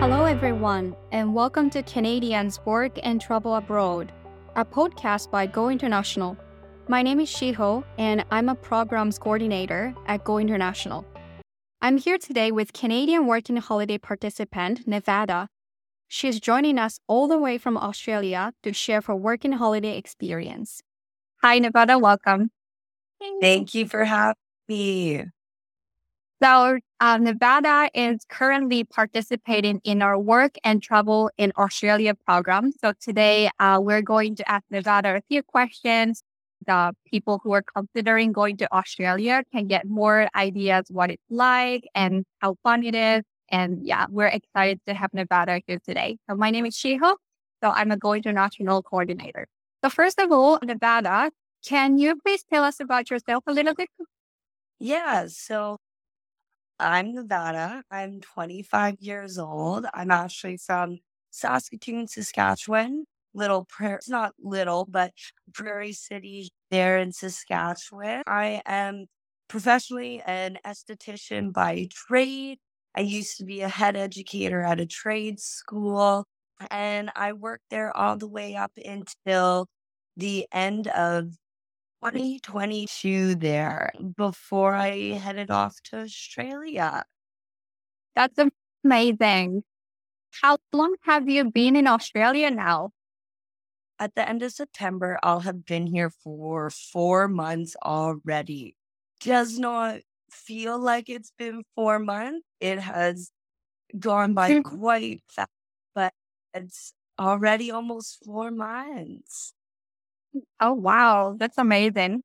Hello, everyone, and welcome to Canadians Work and Travel Abroad, a podcast by Go International. My name is Shiho, and I'm a programs coordinator at Go International. I'm here today with Canadian Working Holiday participant Nevada. She's joining us all the way from Australia to share her working holiday experience. Hi, Nevada. Welcome. Thank you for having me. So, uh, Nevada is currently participating in our work and travel in Australia program. So, today uh, we're going to ask Nevada a few questions. The people who are considering going to Australia can get more ideas what it's like and how fun it is. And yeah, we're excited to have Nevada here today. So, my name is Shiho. So, I'm a Go International coordinator. So, first of all, Nevada, can you please tell us about yourself a little bit? Yeah, so I'm Nevada. I'm 25 years old. I'm actually from Saskatoon, Saskatchewan. Little prairie, it's not little, but prairie city there in Saskatchewan. I am professionally an esthetician by trade. I used to be a head educator at a trade school, and I worked there all the way up until the end of 2022 there before I headed off to Australia. That's amazing. How long have you been in Australia now? At the end of September, I'll have been here for four months already. Does not feel like it's been four months. It has gone by quite fast, but it's already almost four months. Oh, wow. That's amazing.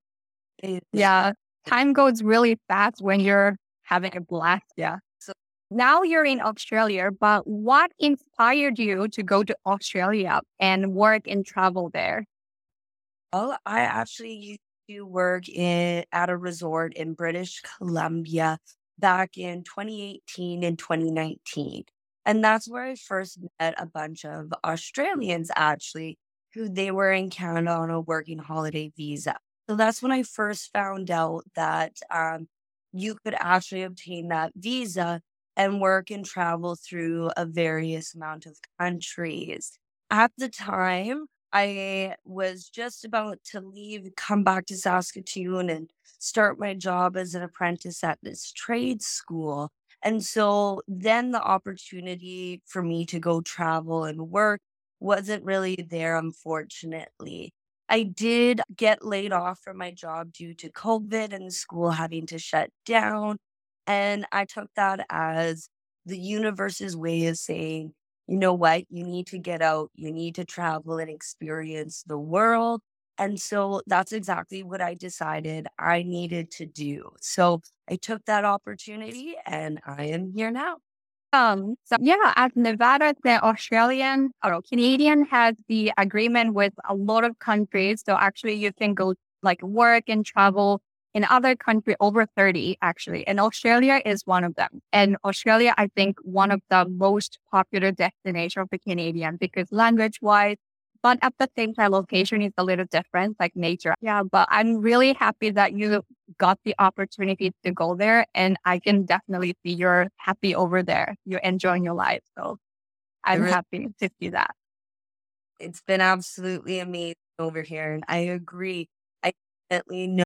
Yeah. Time goes really fast when you're having a blast. Yeah. So now you're in Australia, but what inspired you to go to Australia and work and travel there? Well, I actually used to work in at a resort in British Columbia back in 2018 and 2019. And that's where I first met a bunch of Australians actually who they were in Canada on a working holiday visa. So that's when I first found out that um, you could actually obtain that visa and work and travel through a various amount of countries. At the time, I was just about to leave, come back to Saskatoon and start my job as an apprentice at this trade school. And so then the opportunity for me to go travel and work wasn't really there, unfortunately. I did get laid off from my job due to COVID and the school having to shut down. And I took that as the universe's way of saying, you know what, you need to get out, you need to travel and experience the world. And so that's exactly what I decided I needed to do. So I took that opportunity and I am here now. Um, so yeah, as Nevada, the Australian or Canadian has the agreement with a lot of countries. So actually you can go like work and travel in other country over 30 actually. And Australia is one of them. And Australia, I think one of the most popular destination for Canadian because language wise, but at the same time, location is a little different, like nature. Yeah, but I'm really happy that you got the opportunity to go there. And I can definitely see you're happy over there. You're enjoying your life. So I'm really- happy to see that. It's been absolutely amazing over here. And I agree. I definitely know,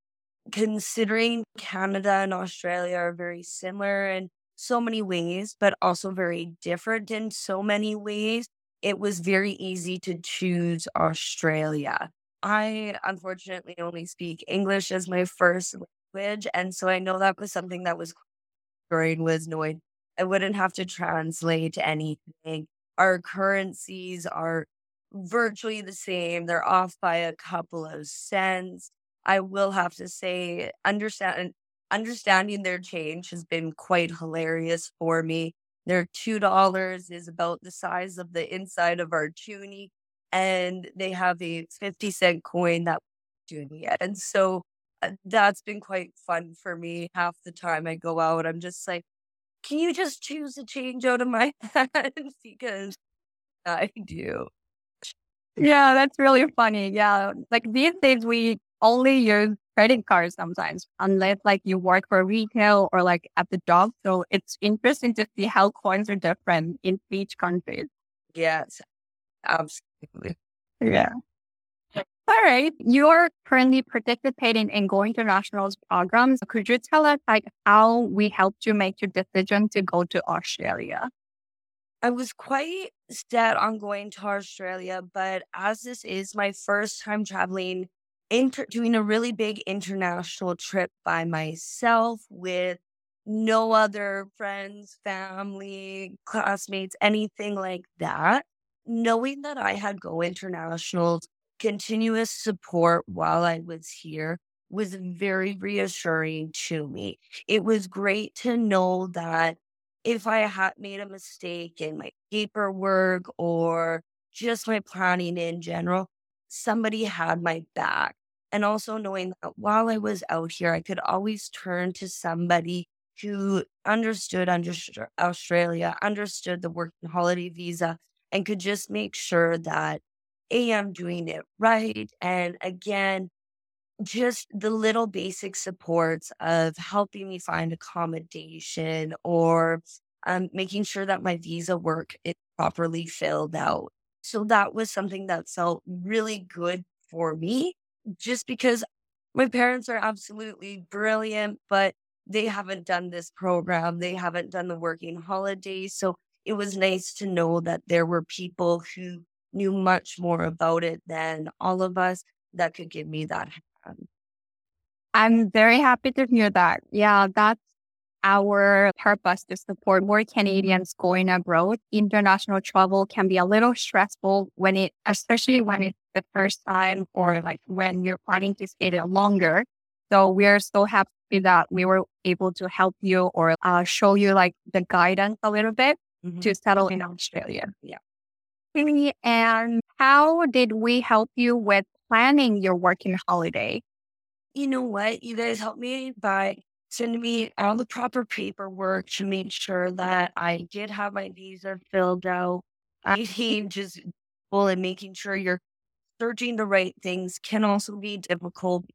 considering Canada and Australia are very similar in so many ways, but also very different in so many ways, it was very easy to choose Australia. I unfortunately only speak English as my first language. And so I know that was something that was brain was knowing I wouldn't have to translate anything. Our currencies are virtually the same. They're off by a couple of cents. I will have to say, understand understanding their change has been quite hilarious for me. Their two dollars is about the size of the inside of our toonie, and they have a fifty cent coin that toonie. And so uh, that's been quite fun for me. Half the time I go out, I'm just like, can you just choose a change out of my hand? because I do. Yeah, that's really funny. Yeah. Like these days we only use credit cards sometimes, unless like you work for retail or like at the job. So it's interesting to see how coins are different in each country. Yes, absolutely. Yeah. All right. You're currently participating in Go International's programs. Could you tell us like how we helped you make your decision to go to Australia? I was quite set on going to Australia, but as this is my first time traveling, inter- doing a really big international trip by myself with no other friends, family, classmates, anything like that, knowing that I had Go International's continuous support while I was here was very reassuring to me. It was great to know that if I had made a mistake in my paperwork or just my planning in general, somebody had my back. And also knowing that while I was out here, I could always turn to somebody who understood, Australia, understood the working holiday visa, and could just make sure that A, I'm doing it right. And again, just the little basic supports of helping me find accommodation or um, making sure that my visa work is properly filled out. So that was something that felt really good for me just because my parents are absolutely brilliant, but they haven't done this program. They haven't done the working holidays. So it was nice to know that there were people who knew much more about it than all of us that could give me that hand. I'm very happy to hear that. Yeah, that's our purpose to support more Canadians going abroad. International travel can be a little stressful when it, especially when it's the first time or like when you're planning to stay there longer. So we're so happy that we were able to help you or uh, show you like the guidance a little bit mm-hmm. to settle in Australia. Yeah. And how did we help you with planning your working holiday? You know what? You guys helped me by sending me all the proper paperwork to make sure that I did have my visa filled out. I hate just well and making sure you're searching the right things can also be difficult.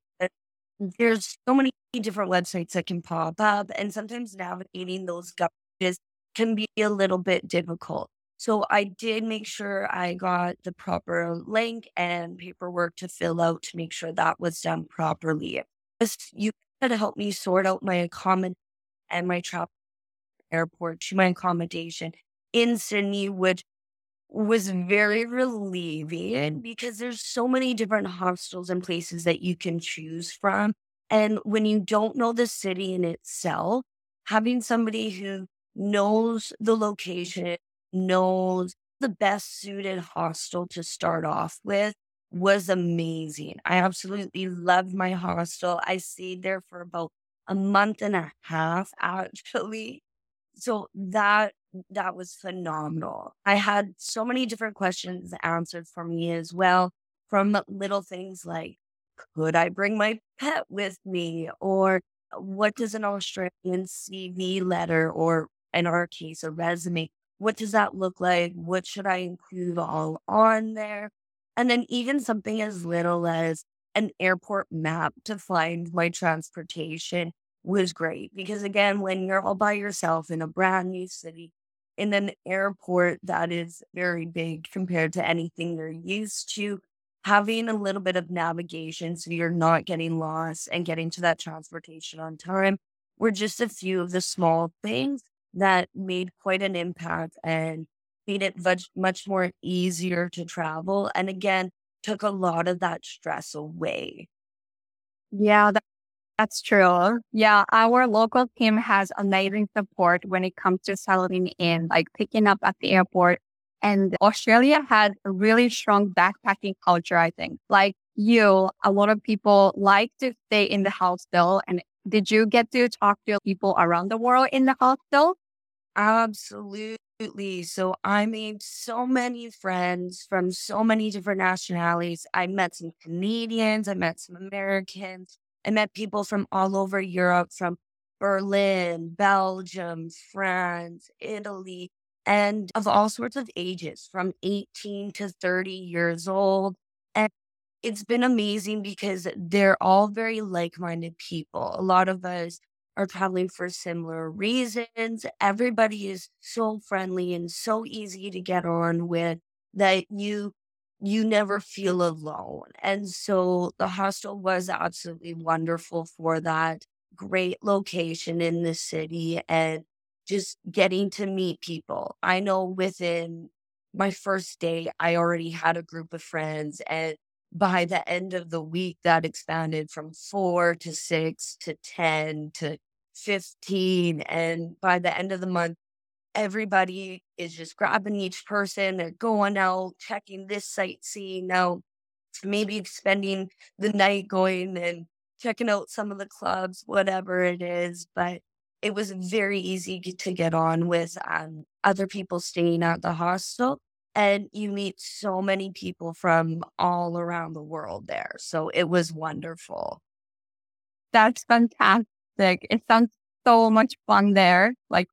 There's so many different websites that can pop up, and sometimes navigating those pages can be a little bit difficult. So I did make sure I got the proper link and paperwork to fill out to make sure that was done properly. You to help me sort out my accommodation and my travel airport to my accommodation in Sydney, which was very relieving because there's so many different hostels and places that you can choose from. And when you don't know the city in itself, having somebody who knows the location, knows the best suited hostel to start off with was amazing. I absolutely loved my hostel. I stayed there for about a month and a half actually. So that that was phenomenal. I had so many different questions answered for me as well from little things like could I bring my pet with me or what does an Australian CV letter or in our case a resume what does that look like? What should I include all on there? And then even something as little as an airport map to find my transportation was great because again, when you're all by yourself in a brand new city, in an airport that is very big compared to anything you're used to, having a little bit of navigation so you're not getting lost and getting to that transportation on time were just a few of the small things that made quite an impact and made it much, much more easier to travel. And again, took a lot of that stress away. Yeah, that, that's true. Yeah, our local team has amazing support when it comes to settling in, like picking up at the airport. And Australia has a really strong backpacking culture, I think. Like you, a lot of people like to stay in the hostel. And did you get to talk to people around the world in the hostel? Absolutely. Absolutely. So I made so many friends from so many different nationalities. I met some Canadians, I met some Americans, I met people from all over Europe, from Berlin, Belgium, France, Italy, and of all sorts of ages, from 18 to 30 years old. And it's been amazing because they're all very like minded people. A lot of us are traveling for similar reasons. Everybody is so friendly and so easy to get on with that you you never feel alone. And so the hostel was absolutely wonderful for that. Great location in the city and just getting to meet people. I know within my first day, I already had a group of friends. And by the end of the week, that expanded from four to six to 10 to 15. And by the end of the month, everybody is just grabbing each person. They're going out, checking this sightseeing out, maybe spending the night going and checking out some of the clubs, whatever it is. But it was very easy to get on with um, other people staying at the hostel. And you meet so many people from all around the world there. So it was wonderful. That's fantastic. It sounds so much fun there. Like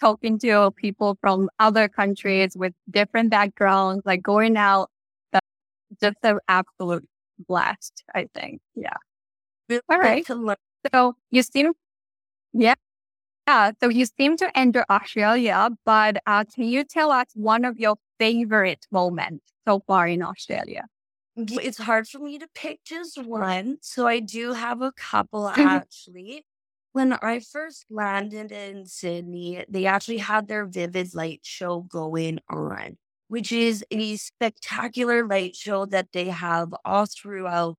talking to people from other countries with different backgrounds, like going out. That's just an absolute blast, I think. Yeah. All right. So you seem, yeah. Yeah, so you seem to enter Australia, but uh, can you tell us one of your favorite moments so far in Australia? It's hard for me to pick just one. So I do have a couple actually. When I first landed in Sydney, they actually had their Vivid Light show going on, which is a spectacular light show that they have all throughout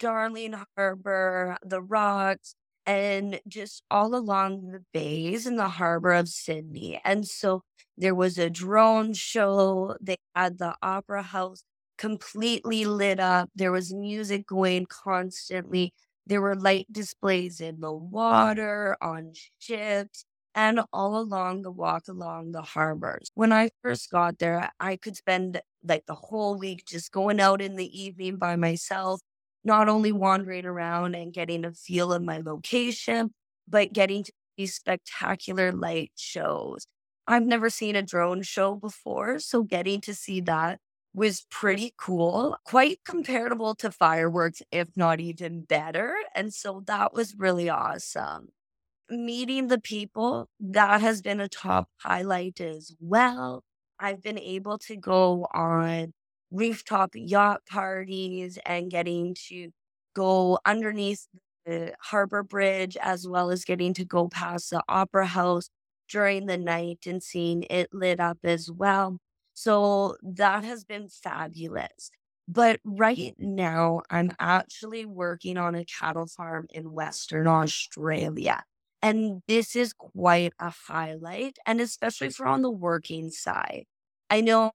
Darling Harbour, the Rocks, and just all along the bays in the harbor of Sydney. And so there was a drone show. They had the opera house completely lit up. There was music going constantly. There were light displays in the water, on ships, and all along the walk along the harbors. When I first got there, I could spend like the whole week just going out in the evening by myself, not only wandering around and getting a feel of my location, but getting to these spectacular light shows. I've never seen a drone show before, so getting to see that was pretty cool, quite comparable to fireworks, if not even better. And so that was really awesome. Meeting the people, that has been a top highlight as well. I've been able to go on rooftop yacht parties and getting to go underneath the harbor bridge, as well as getting to go past the opera house during the night and seeing it lit up as well. So that has been fabulous. But right now, I'm actually working on a cattle farm in Western Australia. And this is quite a highlight, and especially for on the working side. I know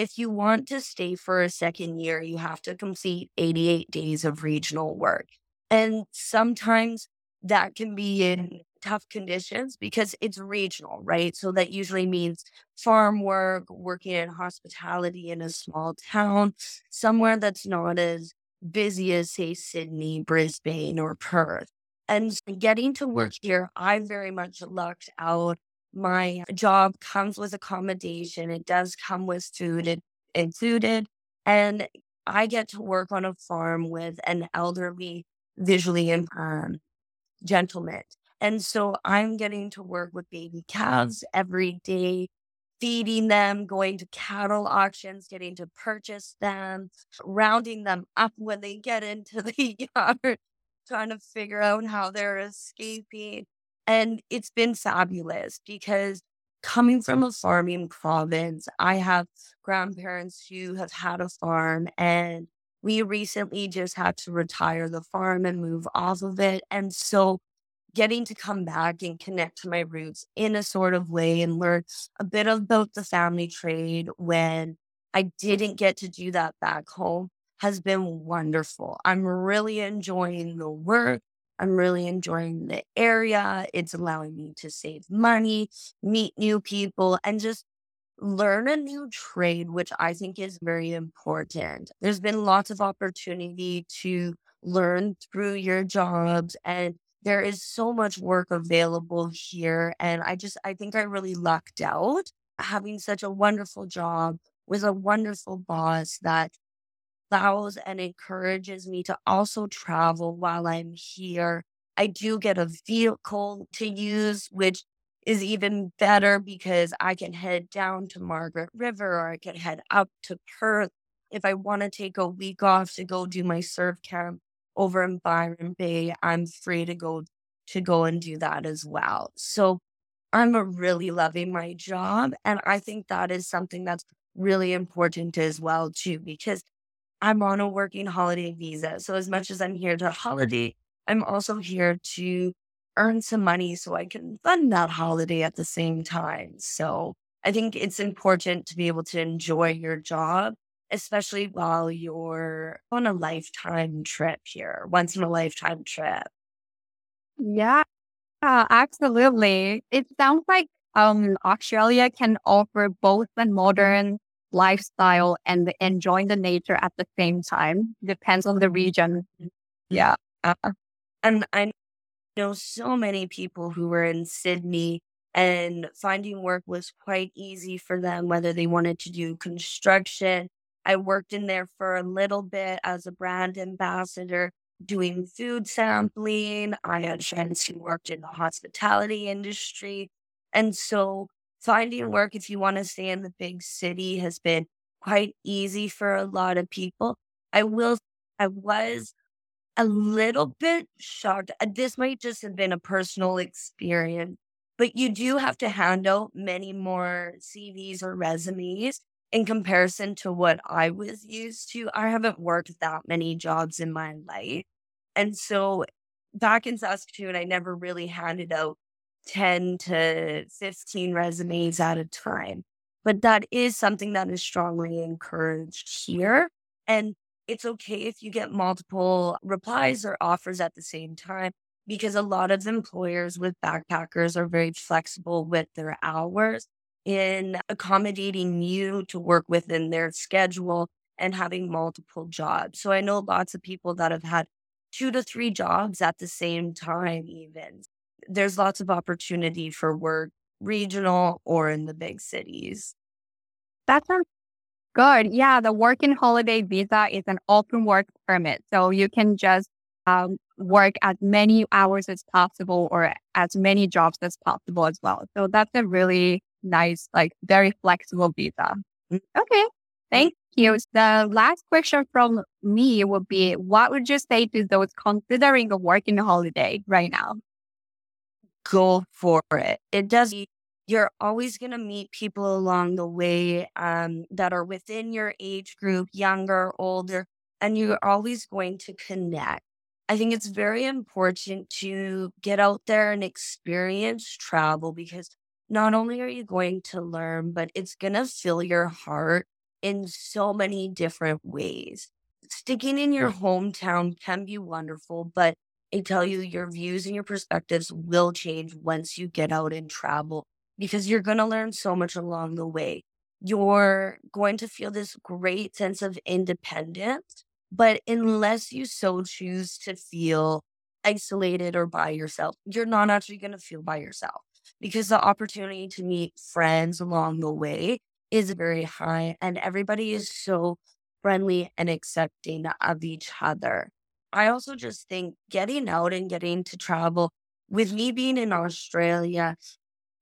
if you want to stay for a second year, you have to complete 88 days of regional work. And sometimes that can be in tough conditions because it's regional, right? So that usually means farm work, working in hospitality in a small town, somewhere that's not as busy as, say, Sydney, Brisbane, or Perth. And getting to work here, I very much lucked out. My job comes with accommodation, it does come with food included. And I get to work on a farm with an elderly, visually impaired gentleman. And so I'm getting to work with baby calves every day, feeding them, going to cattle auctions, getting to purchase them, rounding them up when they get into the yard, trying to figure out how they're escaping. And it's been fabulous because coming from a farming province, I have grandparents who have had a farm and we recently just had to retire the farm and move off of it. And so getting to come back and connect to my roots in a sort of way and learn a bit about the family trade when I didn't get to do that back home has been wonderful. I'm really enjoying the work. I'm really enjoying the area. It's allowing me to save money, meet new people, and just learn a new trade, which I think is very important. There's been lots of opportunity to learn through your jobs and there is so much work available here. And I just, I think I really lucked out having such a wonderful job with a wonderful boss that allows and encourages me to also travel while I'm here. I do get a vehicle to use, which is even better because I can head down to Margaret River or I can head up to Perth if I want to take a week off to go do my surf camp over in Byron Bay. I'm free to go to go and do that as well. So I'm really loving my job and I think that is something that's really important as well too because I'm on a working holiday visa. So as much as I'm here to holiday, I'm also here to earn some money so I can fund that holiday at the same time. So I think it's important to be able to enjoy your job, especially while you're on a lifetime trip here, once in a lifetime trip. Yeah, absolutely. It sounds like um, Australia can offer both the modern lifestyle and enjoying the nature at the same time. Depends on the region. Yeah. Uh, and I know so many people who were in Sydney and finding work was quite easy for them, whether they wanted to do construction. I worked in there for a little bit as a brand ambassador doing food sampling. I had friends who worked in the hospitality industry. And so finding work if you want to stay in the big city has been quite easy for a lot of people. I will, I was a little bit shocked. Uh, this might just have been a personal experience, but you do have to handle many more CVs or resumes in comparison to what I was used to. I haven't worked that many jobs in my life. And so back in Saskatoon, I never really handed out 10 to 15 resumes at a time. But that is something that is strongly encouraged here. And it's okay if you get multiple replies or offers at the same time because a lot of employers with backpackers are very flexible with their hours in accommodating you to work within their schedule and having multiple jobs. So I know lots of people that have had two to three jobs at the same time, even. There's lots of opportunity for work, regional or in the big cities. That sounds good. Yeah, the working holiday visa is an open work permit. So you can just um, work as many hours as possible or as many jobs as possible as well. So that's a really nice, like very flexible visa. Mm. Okay. Thank you. The last question from me would be what would you say to those considering a working holiday right now? Go for it. It does you're always going to meet people along the way um, that are within your age group, younger, older, and you're always going to connect. I think it's very important to get out there and experience travel because not only are you going to learn, but it's going to fill your heart in so many different ways. Sticking in your hometown can be wonderful, but I tell you, your views and your perspectives will change once you get out and travel because you're going to learn so much along the way. You're going to feel this great sense of independence, but unless you so choose to feel isolated or by yourself, you're not actually going to feel by yourself because the opportunity to meet friends along the way is very high and everybody is so friendly and accepting of each other. I also just think getting out and getting to travel with me being in Australia,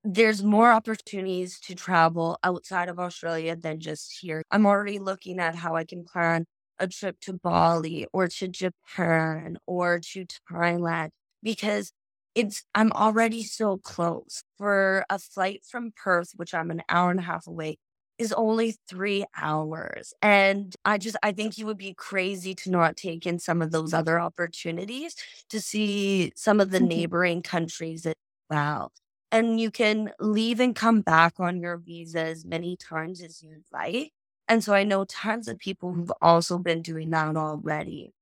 there's more opportunities to travel outside of Australia than just here. I'm already looking at how I can plan a trip to Bali or to Japan or to Thailand because it's I'm already so close. For a flight from Perth, which I'm an hour and a half away, is only three hours. And I just, I think you would be crazy to not take in some of those other opportunities to see some of the mm-hmm. neighboring countries as well. And you can leave and come back on your visa as many times as you'd like. And so I know tons of people who've also been doing that already.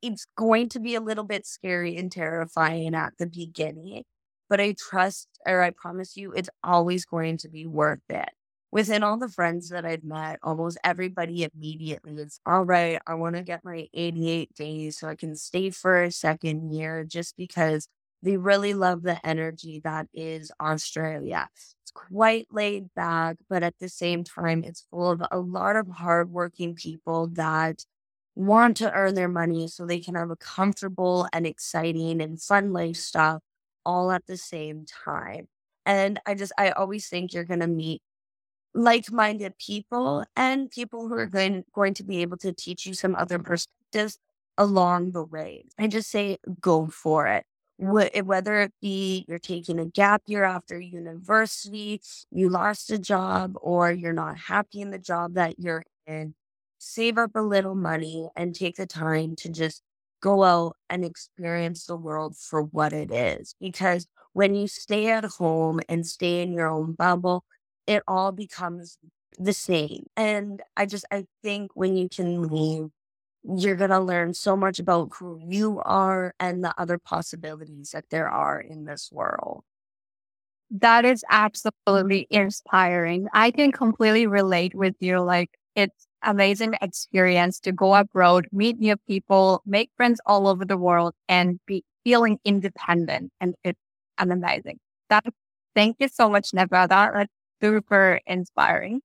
It's going to be a little bit scary and terrifying at the beginning, but I trust or I promise you it's always going to be worth it within all the friends that I'd met, almost everybody immediately was, all right, I want to get my 88 days so I can stay for a second year just because they really love the energy that is Australia. It's quite laid back, but at the same time, it's full of a lot of hardworking people that want to earn their money so they can have a comfortable and exciting and fun lifestyle all at the same time. And I just, I always think you're going to meet like minded people and people who are mm-hmm. going, going to be able to teach you some other perspectives along the way. I just say go for it. Whether it be you're taking a gap year after university, you lost a job, or you're not happy in the job that you're in, save up a little money and take the time to just go out and experience the world for what it is. Because when you stay at home and stay in your own bubble, it all becomes the same. And I just, I think when you can leave, you're going to learn so much about who you are and the other possibilities that there are in this world. That is absolutely mm-hmm. inspiring. I can completely relate with you. Like, it's amazing experience to go abroad, meet new people, make friends all over the world, and be feeling independent. And it's amazing. That thank you so much, Nevada. That's super inspiring.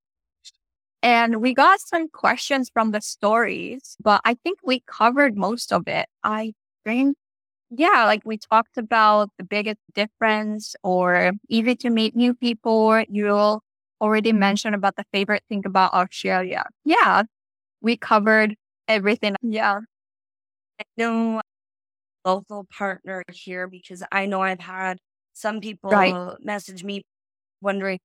And we got some questions from the stories, but I think we covered most of it. I think, yeah, like we talked about the biggest difference or easy to meet new people. You'll already mentioned about the favorite thing about Australia. Yeah, we covered everything. Yeah. I know local partner here because I know I've had some people right. message me wondering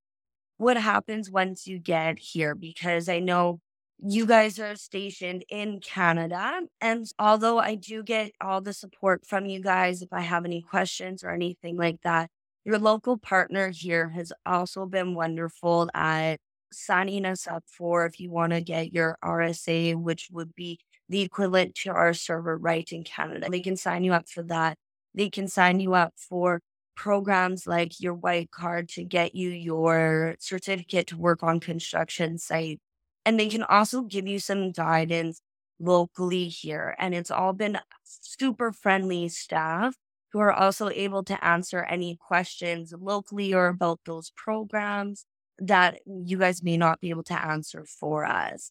what happens once you get here because I know you guys are stationed in Canada. And although I do get all the support from you guys if I have any questions or anything like that, your local partner here has also been wonderful at signing us up for if you want to get your RSA, which would be the equivalent to our server right in Canada. They can sign you up for that. They can sign you up for programs like your white card to get you your certificate to work on construction site. And they can also give you some guidance locally here. And it's all been super friendly staff who are also able to answer any questions locally or about those programs that you guys may not be able to answer for us.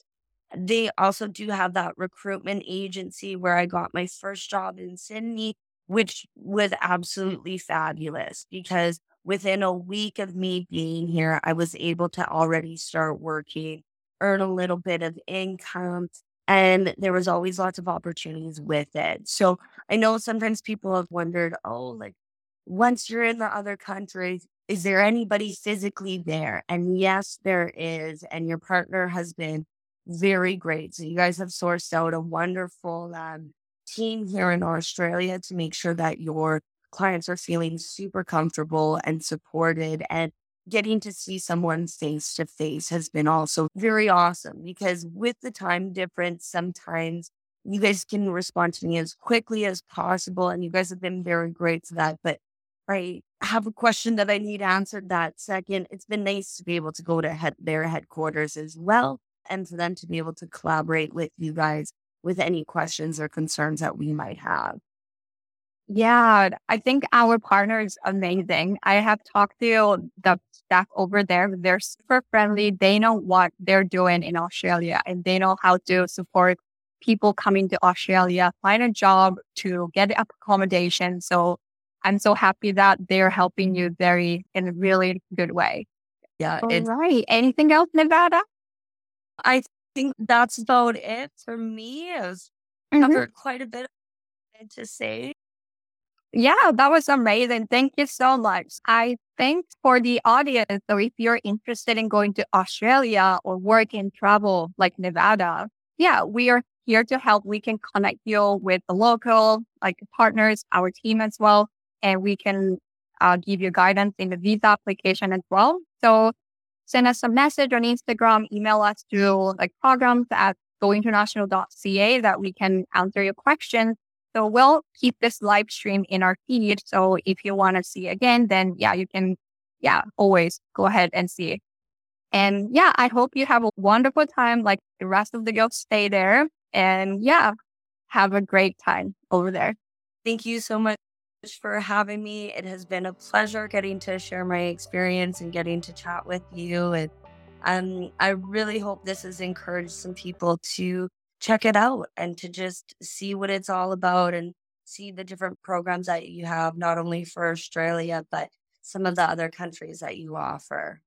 They also do have that recruitment agency where I got my first job in Sydney, which was absolutely fabulous because within a week of me being here, I was able to already start working, earn a little bit of income, and there was always lots of opportunities with it. So I know sometimes people have wondered, oh, like once you're in the other countries, is there anybody physically there? And yes, there is. And your partner has been very great. So you guys have sourced out a wonderful um, team here in Australia to make sure that your clients are feeling super comfortable and supported and getting to see someone face to face has been also very awesome because with the time difference, sometimes you guys can respond to me as quickly as possible. And you guys have been very great for that. But I have a question that I need answered that second. It's been nice to be able to go to head, their headquarters as well and for them to be able to collaborate with you guys with any questions or concerns that we might have. Yeah, I think our partner is amazing. I have talked to the staff over there. They're super friendly. They know what they're doing in Australia and they know how to support people coming to Australia, find a job to get accommodation. So I'm so happy that they're helping you very in a really good way. Yeah. All right. Anything else, Nevada? I think that's about it for me. I've mm-hmm. covered quite a bit to say. Yeah, that was amazing. Thank you so much. I think for the audience, so if you're interested in going to Australia or work and travel like Nevada, yeah, we are here to help. We can connect you with the local like partners, our team as well, and we can uh, give you guidance in the visa application as well. So send us a message on Instagram, email us to like programs at gointernational.ca that we can answer your questions so we'll keep this live stream in our feed. So if you want to see again, then yeah, you can, yeah, always go ahead and see. And yeah, I hope you have a wonderful time. Like the rest of the girls stay there and yeah, have a great time over there. Thank you so much for having me. It has been a pleasure getting to share my experience and getting to chat with you. And um, I really hope this has encouraged some people to check it out and to just see what it's all about and see the different programs that you have, not only for Australia, but some of the other countries that you offer.